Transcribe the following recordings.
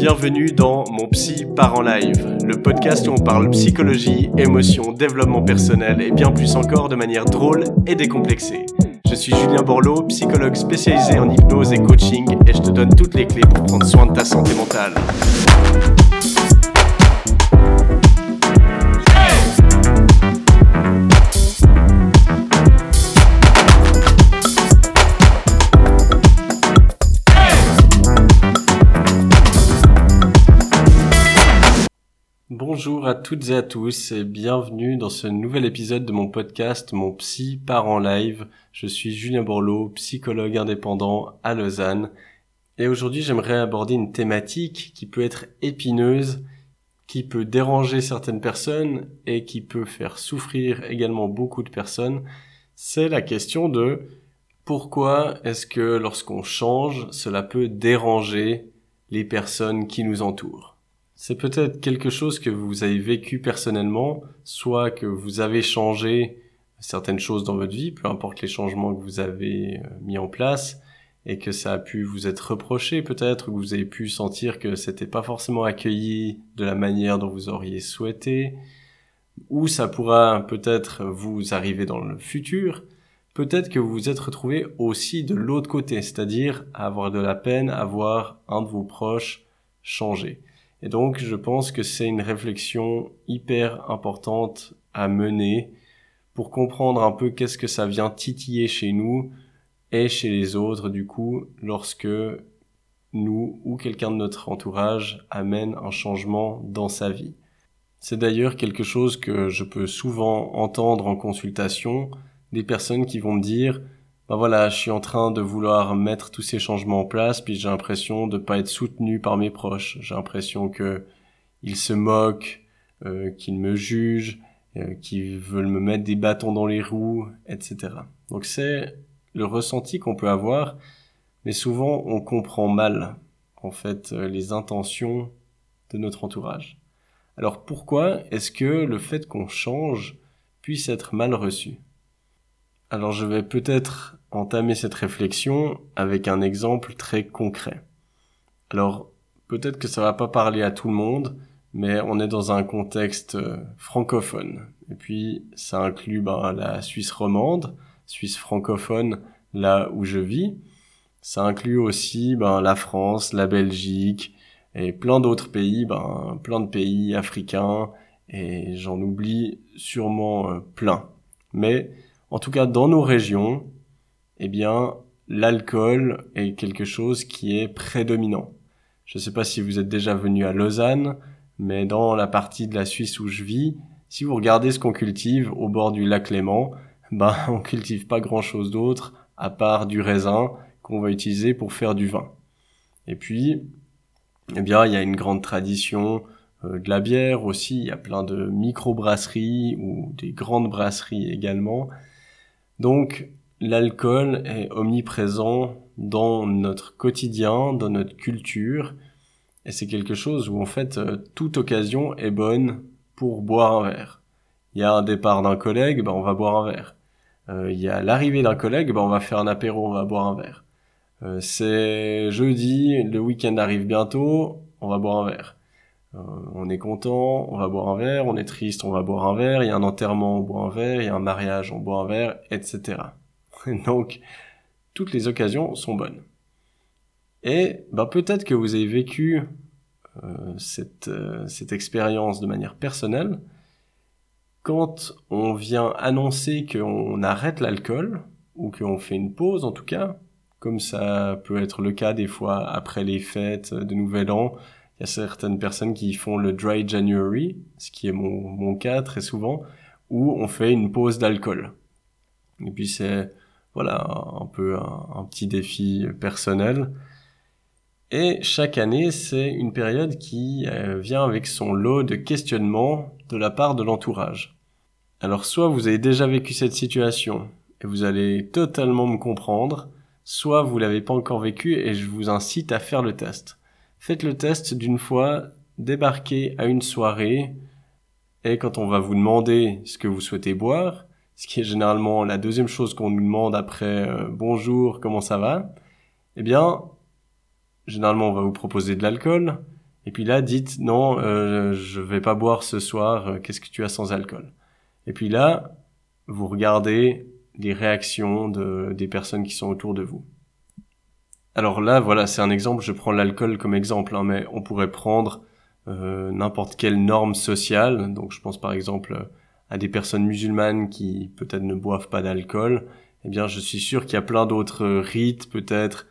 Bienvenue dans Mon Psy part en live, le podcast où on parle psychologie, émotion, développement personnel et bien plus encore de manière drôle et décomplexée. Je suis Julien Borloo, psychologue spécialisé en hypnose et coaching et je te donne toutes les clés pour prendre soin de ta santé mentale. Bonjour à toutes et à tous et bienvenue dans ce nouvel épisode de mon podcast Mon Psy part en live. Je suis Julien Borloo, psychologue indépendant à Lausanne et aujourd'hui j'aimerais aborder une thématique qui peut être épineuse, qui peut déranger certaines personnes et qui peut faire souffrir également beaucoup de personnes. C'est la question de pourquoi est-ce que lorsqu'on change, cela peut déranger les personnes qui nous entourent? C'est peut-être quelque chose que vous avez vécu personnellement, soit que vous avez changé certaines choses dans votre vie, peu importe les changements que vous avez euh, mis en place, et que ça a pu vous être reproché peut-être, que vous avez pu sentir que c'était pas forcément accueilli de la manière dont vous auriez souhaité, ou ça pourra peut-être vous arriver dans le futur, peut-être que vous vous êtes retrouvé aussi de l'autre côté, c'est-à-dire avoir de la peine à voir un de vos proches changer. Et donc, je pense que c'est une réflexion hyper importante à mener pour comprendre un peu qu'est-ce que ça vient titiller chez nous et chez les autres, du coup, lorsque nous ou quelqu'un de notre entourage amène un changement dans sa vie. C'est d'ailleurs quelque chose que je peux souvent entendre en consultation, des personnes qui vont me dire ben voilà, je suis en train de vouloir mettre tous ces changements en place, puis j'ai l'impression de pas être soutenu par mes proches. J'ai l'impression que ils se moquent, euh, qu'ils me jugent, euh, qu'ils veulent me mettre des bâtons dans les roues, etc. Donc c'est le ressenti qu'on peut avoir, mais souvent on comprend mal en fait euh, les intentions de notre entourage. Alors pourquoi est-ce que le fait qu'on change puisse être mal reçu? Alors je vais peut-être entamer cette réflexion avec un exemple très concret. Alors, peut-être que ça va pas parler à tout le monde, mais on est dans un contexte euh, francophone. Et puis, ça inclut ben, la Suisse romande, Suisse francophone, là où je vis. Ça inclut aussi ben, la France, la Belgique et plein d'autres pays, ben, plein de pays africains, et j'en oublie sûrement euh, plein. Mais en tout cas, dans nos régions, eh bien, l'alcool est quelque chose qui est prédominant. Je ne sais pas si vous êtes déjà venu à Lausanne, mais dans la partie de la Suisse où je vis, si vous regardez ce qu'on cultive au bord du lac Léman, ben, on cultive pas grand chose d'autre à part du raisin qu'on va utiliser pour faire du vin. Et puis, eh bien, il y a une grande tradition euh, de la bière aussi. Il y a plein de micro-brasseries ou des grandes brasseries également. Donc, l'alcool est omniprésent dans notre quotidien, dans notre culture, et c'est quelque chose où en fait euh, toute occasion est bonne pour boire un verre. Il y a un départ d'un collègue, ben on va boire un verre. Euh, il y a l'arrivée d'un collègue, ben on va faire un apéro, on va boire un verre. Euh, c'est jeudi, le week-end arrive bientôt, on va boire un verre. On est content, on va boire un verre, on est triste, on va boire un verre, il y a un enterrement, on boit un verre, il y a un mariage, on boit un verre, etc. Donc, toutes les occasions sont bonnes. Et ben, peut-être que vous avez vécu euh, cette, euh, cette expérience de manière personnelle. Quand on vient annoncer qu'on arrête l'alcool, ou qu'on fait une pause en tout cas, comme ça peut être le cas des fois après les fêtes de Nouvel An, il y a certaines personnes qui font le Dry January, ce qui est mon, cas très souvent, où on fait une pause d'alcool. Et puis c'est voilà, un peu un, petit défi personnel. Et chaque année, c'est une période qui euh, vient avec son lot de questionnements de la part de l'entourage. Alors soit vous avez déjà vécu cette situation et vous allez totalement me comprendre, soit vous l'avez pas encore vécu et je vous incite à faire le test. Faites le test d'une fois, débarquez à une soirée et quand on va vous demander ce que vous souhaitez boire, ce qui est généralement la deuxième chose qu'on nous demande après euh, bonjour, comment ça va? Eh bien, généralement on va vous proposer de l'alcool, Et puis là, dites non, euh, je vais pas boire ce soir. euh, Qu'est-ce que tu as sans alcool? Et puis là, vous regardez les réactions de, des personnes qui sont autour de vous. Alors là, voilà, c'est un exemple. Je prends l'alcool comme exemple, hein, mais on pourrait prendre euh, n'importe quelle norme sociale. Donc, je pense par exemple à des personnes musulmanes qui peut-être ne boivent pas d'alcool. Eh bien, je suis sûr qu'il y a plein d'autres euh, rites peut-être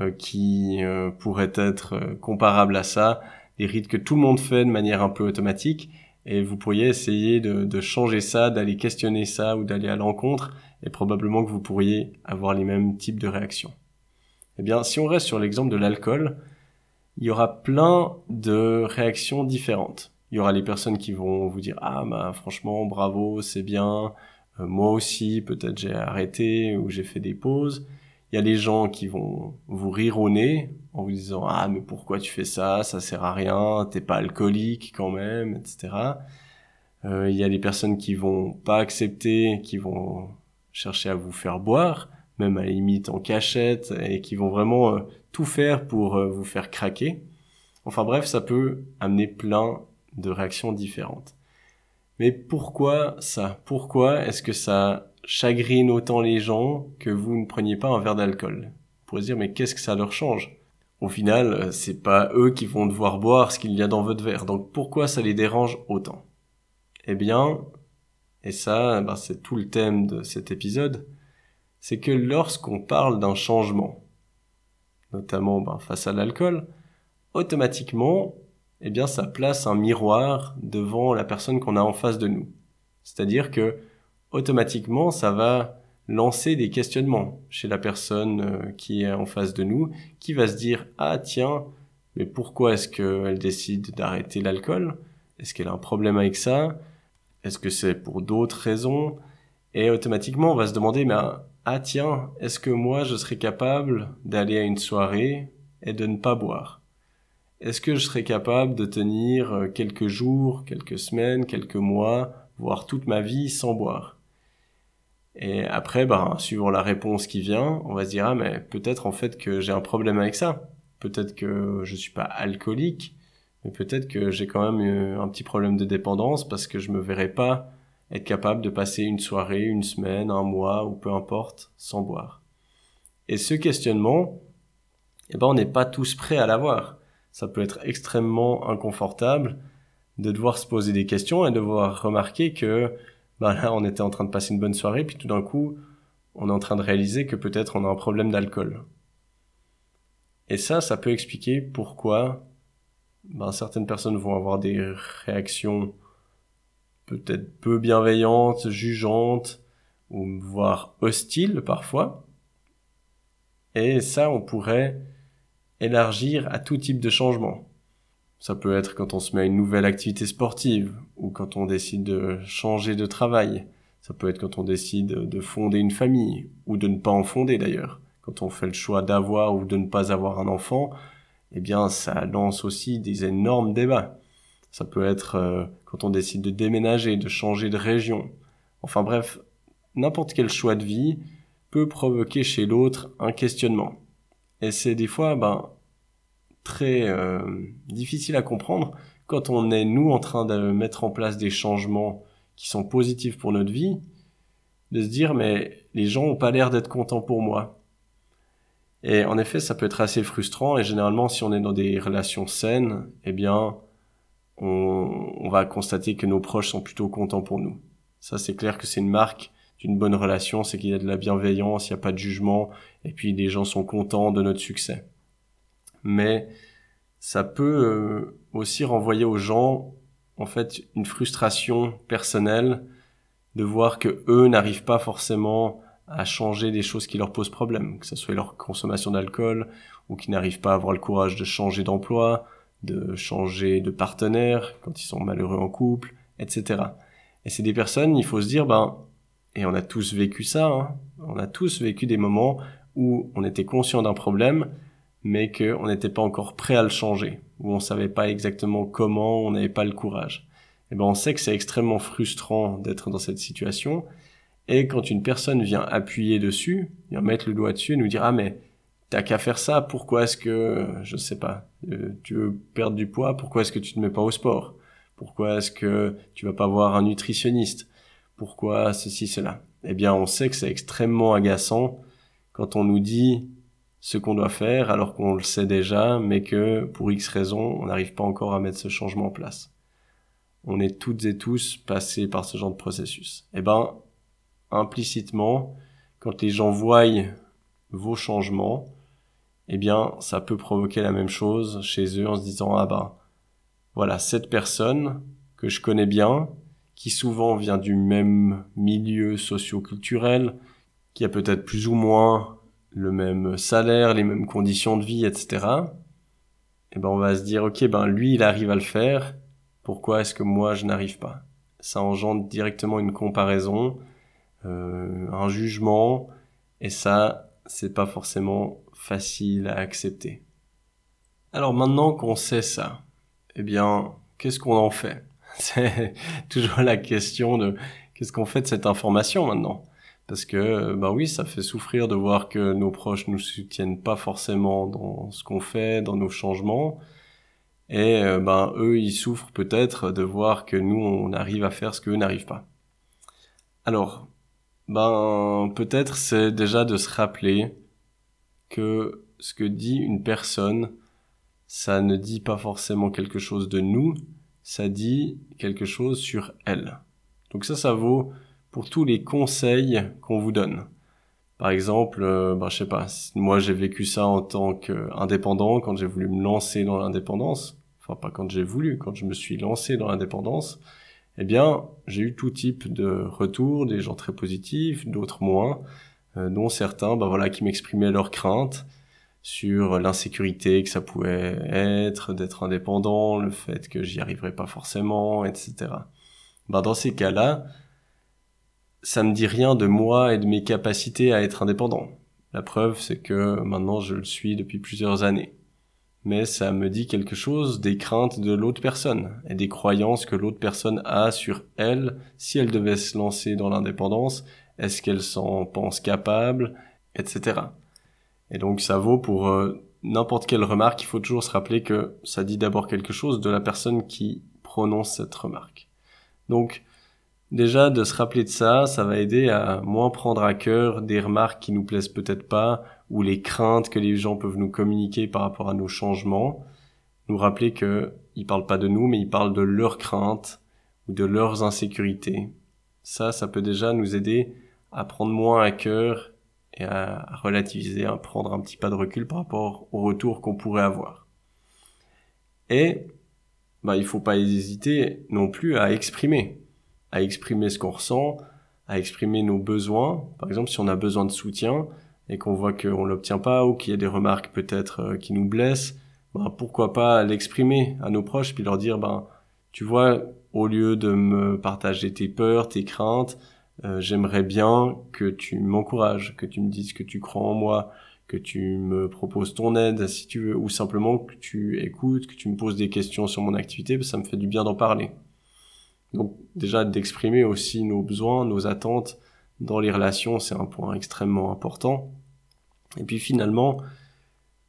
euh, qui euh, pourraient être euh, comparables à ça, des rites que tout le monde fait de manière un peu automatique, et vous pourriez essayer de, de changer ça, d'aller questionner ça ou d'aller à l'encontre, et probablement que vous pourriez avoir les mêmes types de réactions. Eh bien, si on reste sur l'exemple de l'alcool, il y aura plein de réactions différentes. Il y aura les personnes qui vont vous dire ah bah franchement bravo c'est bien. Euh, moi aussi peut-être j'ai arrêté ou j'ai fait des pauses. Il y a les gens qui vont vous rire au nez en vous disant ah mais pourquoi tu fais ça? Ça sert à rien t'es pas alcoolique quand même etc Euh, il y a les personnes qui vont pas accepter qui vont chercher à vous faire boire même à la limite en cachette et qui vont vraiment euh, tout faire pour euh, vous faire craquer. Enfin bref ça peut amener plein de réactions différentes. Mais pourquoi ça? Pourquoi est-ce que ça chagrine autant les gens que vous ne preniez pas un verre d'alcool? Pourrez se dire mais qu'est-ce que ça leur change? Au final, euh, c'est pas eux qui vont devoir boire ce qu'il y a dans votre verre. Donc pourquoi ça les dérange autant? Eh bien, et ça, ben, c'est tout le thème de cet épisode, c'est que lorsqu'on parle d'un changement, notamment ben, face à l'alcool, automatiquement, eh bien, ça place un miroir devant la personne qu'on a en face de nous. C'est-à-dire que, automatiquement, ça va lancer des questionnements chez la personne euh, qui est en face de nous, qui va se dire, ah, tiens, mais pourquoi est-ce qu'elle décide d'arrêter l'alcool? Est-ce qu'elle a un problème avec ça? Est-ce que c'est pour d'autres raisons? Et automatiquement, on va se demander, mais, ah, tiens, est-ce que moi, je serais capable d'aller à une soirée et de ne pas boire? Est-ce que je serais capable de tenir euh, quelques jours, quelques semaines, quelques mois, voire toute ma vie sans boire? Et après, ben, suivant la réponse qui vient, on va se dire, ah, mais peut-être en fait que j'ai un problème avec ça. Peut-être que je suis pas alcoolique, mais peut-être que j'ai quand même euh, un petit problème de dépendance parce que je me verrais pas être capable de passer une soirée, une semaine, un mois, ou peu importe, sans boire. Et ce questionnement, eh ben, on n'est pas tous prêts à l'avoir ça peut être extrêmement inconfortable de devoir se poser des questions et de devoir remarquer que ben là on était en train de passer une bonne soirée puis tout d'un coup on est en train de réaliser que peut-être on a un problème d'alcool. Et ça, ça peut expliquer pourquoi ben, certaines personnes vont avoir des réactions peut-être peu bienveillantes, jugeantes, ou voire hostiles parfois. Et ça, on pourrait élargir à tout type de changement. Ça peut être quand on se met à une nouvelle activité sportive ou quand on décide de changer de travail. Ça peut être quand on décide de fonder une famille ou de ne pas en fonder d'ailleurs. Quand on fait le choix d'avoir ou de ne pas avoir un enfant, eh bien ça lance aussi des énormes débats. Ça peut être euh, quand on décide de déménager, de changer de région. Enfin bref, n'importe quel choix de vie peut provoquer chez l'autre un questionnement. Et c'est des fois ben, très euh, difficile à comprendre quand on est, nous, en train de mettre en place des changements qui sont positifs pour notre vie, de se dire, mais les gens ont pas l'air d'être contents pour moi. Et en effet, ça peut être assez frustrant, et généralement, si on est dans des relations saines, eh bien, on, on va constater que nos proches sont plutôt contents pour nous. Ça, c'est clair que c'est une marque d'une bonne relation, c'est qu'il y a de la bienveillance, il n'y a pas de jugement, et puis les gens sont contents de notre succès. Mais ça peut euh, aussi renvoyer aux gens, en fait, une frustration personnelle de voir que eux n'arrivent pas forcément à changer des choses qui leur posent problème, que ce soit leur consommation d'alcool, ou qui n'arrivent pas à avoir le courage de changer d'emploi, de changer de partenaire quand ils sont malheureux en couple, etc. Et c'est des personnes, il faut se dire, ben, et on a tous vécu ça, hein, on a tous vécu des moments où on était conscient d'un problème, mais qu'on n'était pas encore prêt à le changer, où on savait pas exactement comment, on n'avait pas le courage. Et ben on sait que c'est extrêmement frustrant d'être dans cette situation, et quand une personne vient appuyer dessus, vient mettre le doigt dessus et nous dire ah mais t'as qu'à faire ça. Pourquoi est-ce que, je sais pas, euh, tu veux perdre du poids Pourquoi est-ce que tu te mets pas au sport? Pourquoi est-ce que tu vas pas voir un nutritionniste? Pourquoi ceci, cela? Eh bien, on sait que c'est extrêmement agaçant quand on nous dit ce qu'on doit faire alors qu'on le sait déjà, mais que pour X raisons, on n'arrive pas encore à mettre ce changement en place. On est toutes et tous passés par ce genre de processus. Eh ben, implicitement, quand les gens voient vos changements, eh bien, ça peut provoquer la même chose chez eux en se disant, ah ben, voilà, cette personne que je connais bien, qui souvent vient du même milieu socio-culturel, qui a peut-être plus ou moins le même salaire, les mêmes conditions de vie, etc. Et eh ben on va se dire ok ben lui il arrive à le faire, pourquoi est-ce que moi je n'arrive pas? Ça engendre directement une comparaison, euh, un jugement, et ça c'est pas forcément facile à accepter. Alors maintenant qu'on sait ça, eh bien qu'est-ce qu'on en fait? C'est toujours la question de qu'est-ce qu'on fait de cette information maintenant? Parce que ben oui ça fait souffrir de voir que nos proches nous soutiennent pas forcément dans ce qu'on fait dans nos changements. Et euh, ben eux ils souffrent peut-être de voir que nous on arrive à faire ce qu'eux n'arrivent pas. Alors ben peut-être c'est déjà de se rappeler que ce que dit une personne ça ne dit pas forcément quelque chose de nous ça dit quelque chose sur elle donc ça ça vaut pour tous les conseils qu'on vous donne. Par exemple, euh, ben, je sais pas, moi j'ai vécu ça en tant qu'indépendant quand j'ai voulu me lancer dans l'indépendance. Enfin, pas quand j'ai voulu, quand je me suis lancé dans l'indépendance. Eh bien, j'ai eu tout type de retours, des gens très positifs, d'autres moins, euh, dont certains, ben voilà, qui m'exprimaient leurs craintes sur l'insécurité que ça pouvait être d'être indépendant, le fait que j'y arriverais pas forcément, etc. Ben, dans ces cas-là, ça me dit rien de moi et de mes capacités à être indépendant. La preuve, c'est que maintenant je le suis depuis plusieurs années. Mais ça me dit quelque chose des craintes de l'autre personne et des croyances que l'autre personne a sur elle si elle devait se lancer dans l'indépendance. Est-ce qu'elle s'en pense capable, etc. Et donc ça vaut pour euh, n'importe quelle remarque. Il faut toujours se rappeler que ça dit d'abord quelque chose de la personne qui prononce cette remarque. Donc Déjà, de se rappeler de ça, ça va aider à moins prendre à cœur des remarques qui nous plaisent peut-être pas ou les craintes que les gens peuvent nous communiquer par rapport à nos changements. Nous rappeler que ils parlent pas de nous, mais ils parlent de leurs craintes ou de leurs insécurités. Ça, ça peut déjà nous aider à prendre moins à cœur et à relativiser, à prendre un petit pas de recul par rapport au retour qu'on pourrait avoir. Et, bah, il faut pas hésiter non plus à exprimer à exprimer ce qu'on ressent, à exprimer nos besoins. Par exemple, si on a besoin de soutien et qu'on voit qu'on l'obtient pas ou qu'il y a des remarques peut-être euh, qui nous blessent, ben, pourquoi pas l'exprimer à nos proches puis leur dire, ben, tu vois, au lieu de me partager tes peurs, tes craintes, euh, j'aimerais bien que tu m'encourages, que tu me dises que tu crois en moi, que tu me proposes ton aide si tu veux, ou simplement que tu écoutes, que tu me poses des questions sur mon activité, ça me fait du bien d'en parler. Donc déjà d'exprimer aussi nos besoins, nos attentes dans les relations, c'est un point extrêmement important. Et puis finalement,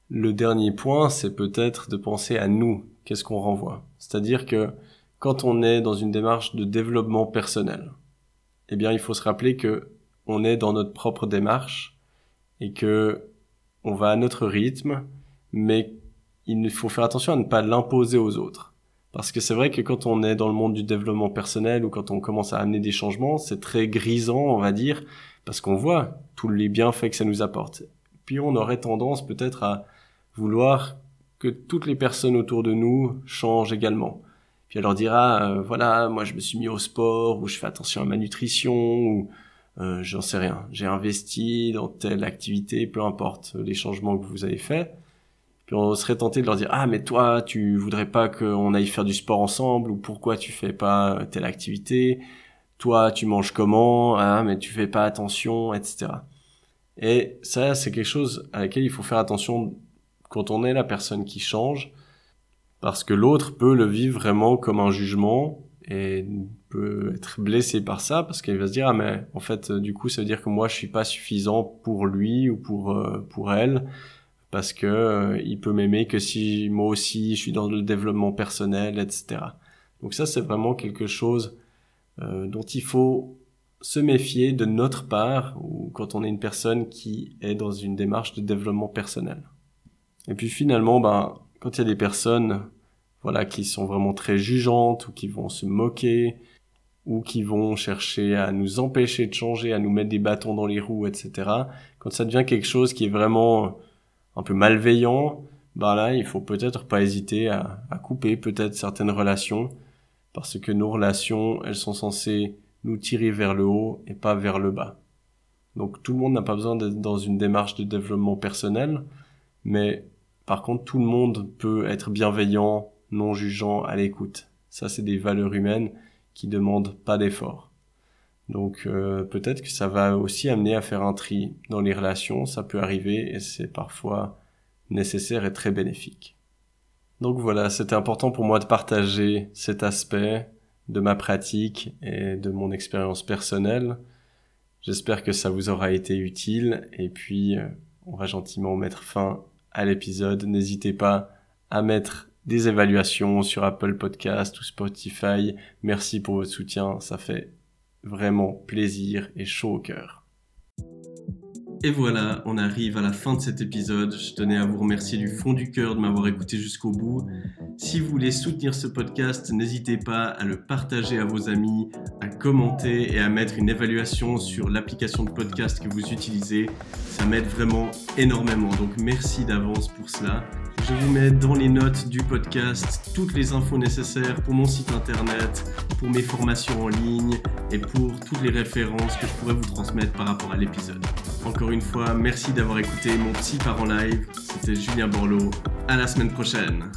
le dernier point, c'est peut-être de penser à nous, qu'est-ce qu'on renvoie? C'est-à-dire que quand on est dans une démarche de développement personnel, eh bien il faut se rappeler que on est dans notre propre démarche et que on va à notre rythme, mais il faut faire attention à ne pas l'imposer aux autres. Parce que c'est vrai que quand on est dans le monde du développement personnel ou quand on commence à amener des changements, c'est très grisant, on va dire, parce qu'on voit tous les bienfaits que ça nous apporte. Puis on aurait tendance peut-être à vouloir que toutes les personnes autour de nous changent également. Puis elle leur dira, euh, voilà, moi je me suis mis au sport, ou je fais attention à ma nutrition, ou euh, j'en sais rien, j'ai investi dans telle activité, peu importe les changements que vous avez faits. Puis on serait tenté de leur dire ah mais toi tu voudrais pas qu'on aille faire du sport ensemble ou pourquoi tu fais pas telle activité? Toi tu manges comment? Ah mais tu fais pas attention etc et ça c'est quelque chose à laquelle il faut faire attention quand on est la personne qui change parce que l'autre peut le vivre vraiment comme un jugement et peut être blessé par ça parce qu'il va se dire ah mais en fait du coup ça veut dire que moi je suis pas suffisant pour lui ou pour euh, pour elle parce que euh, il peut m'aimer que si moi aussi je suis dans le développement personnel, etc. Donc ça c'est vraiment quelque chose euh, dont il faut se méfier de notre part ou quand on est une personne qui est dans une démarche de développement personnel. Et puis finalement, ben quand il y a des personnes voilà qui sont vraiment très jugeantes ou qui vont se moquer ou qui vont chercher à nous empêcher de changer, à nous mettre des bâtons dans les roues, etc. Quand ça devient quelque chose qui est vraiment un peu malveillant, bah là, il faut peut-être pas hésiter à, couper peut-être certaines relations, parce que nos relations, elles sont censées nous tirer vers le haut et pas vers le bas. Donc tout le monde n'a pas besoin d'être dans une démarche de développement personnel, mais par contre tout le monde peut être bienveillant, non jugeant, à l'écoute. Ça, c'est des valeurs humaines qui demandent pas d'effort. Donc euh, peut-être que ça va aussi amener à faire un tri dans les relations, ça peut arriver et c'est parfois nécessaire et très bénéfique. Donc voilà, c'était important pour moi de partager cet aspect de ma pratique et de mon expérience personnelle. J'espère que ça vous aura été utile et puis euh, on va gentiment mettre fin à l'épisode. N'hésitez pas à mettre des évaluations sur Apple Podcast ou Spotify. Merci pour votre soutien, ça fait vraiment plaisir et chaud au cœur. Et voilà, on arrive à la fin de cet épisode. Je tenais à vous remercier du fond du cœur de m'avoir écouté jusqu'au bout. Si vous voulez soutenir ce podcast, n'hésitez pas à le partager à vos amis, à commenter et à mettre une évaluation sur l'application de podcast que vous utilisez. Ça m'aide vraiment énormément. Donc merci d'avance pour cela. Je vous mets dans les notes du podcast toutes les infos nécessaires pour mon site internet, pour mes formations en ligne et pour toutes les références que je pourrais vous transmettre par rapport à l'épisode. Encore une fois, merci d'avoir écouté mon petit part en live. C'était Julien Borloo. À la semaine prochaine.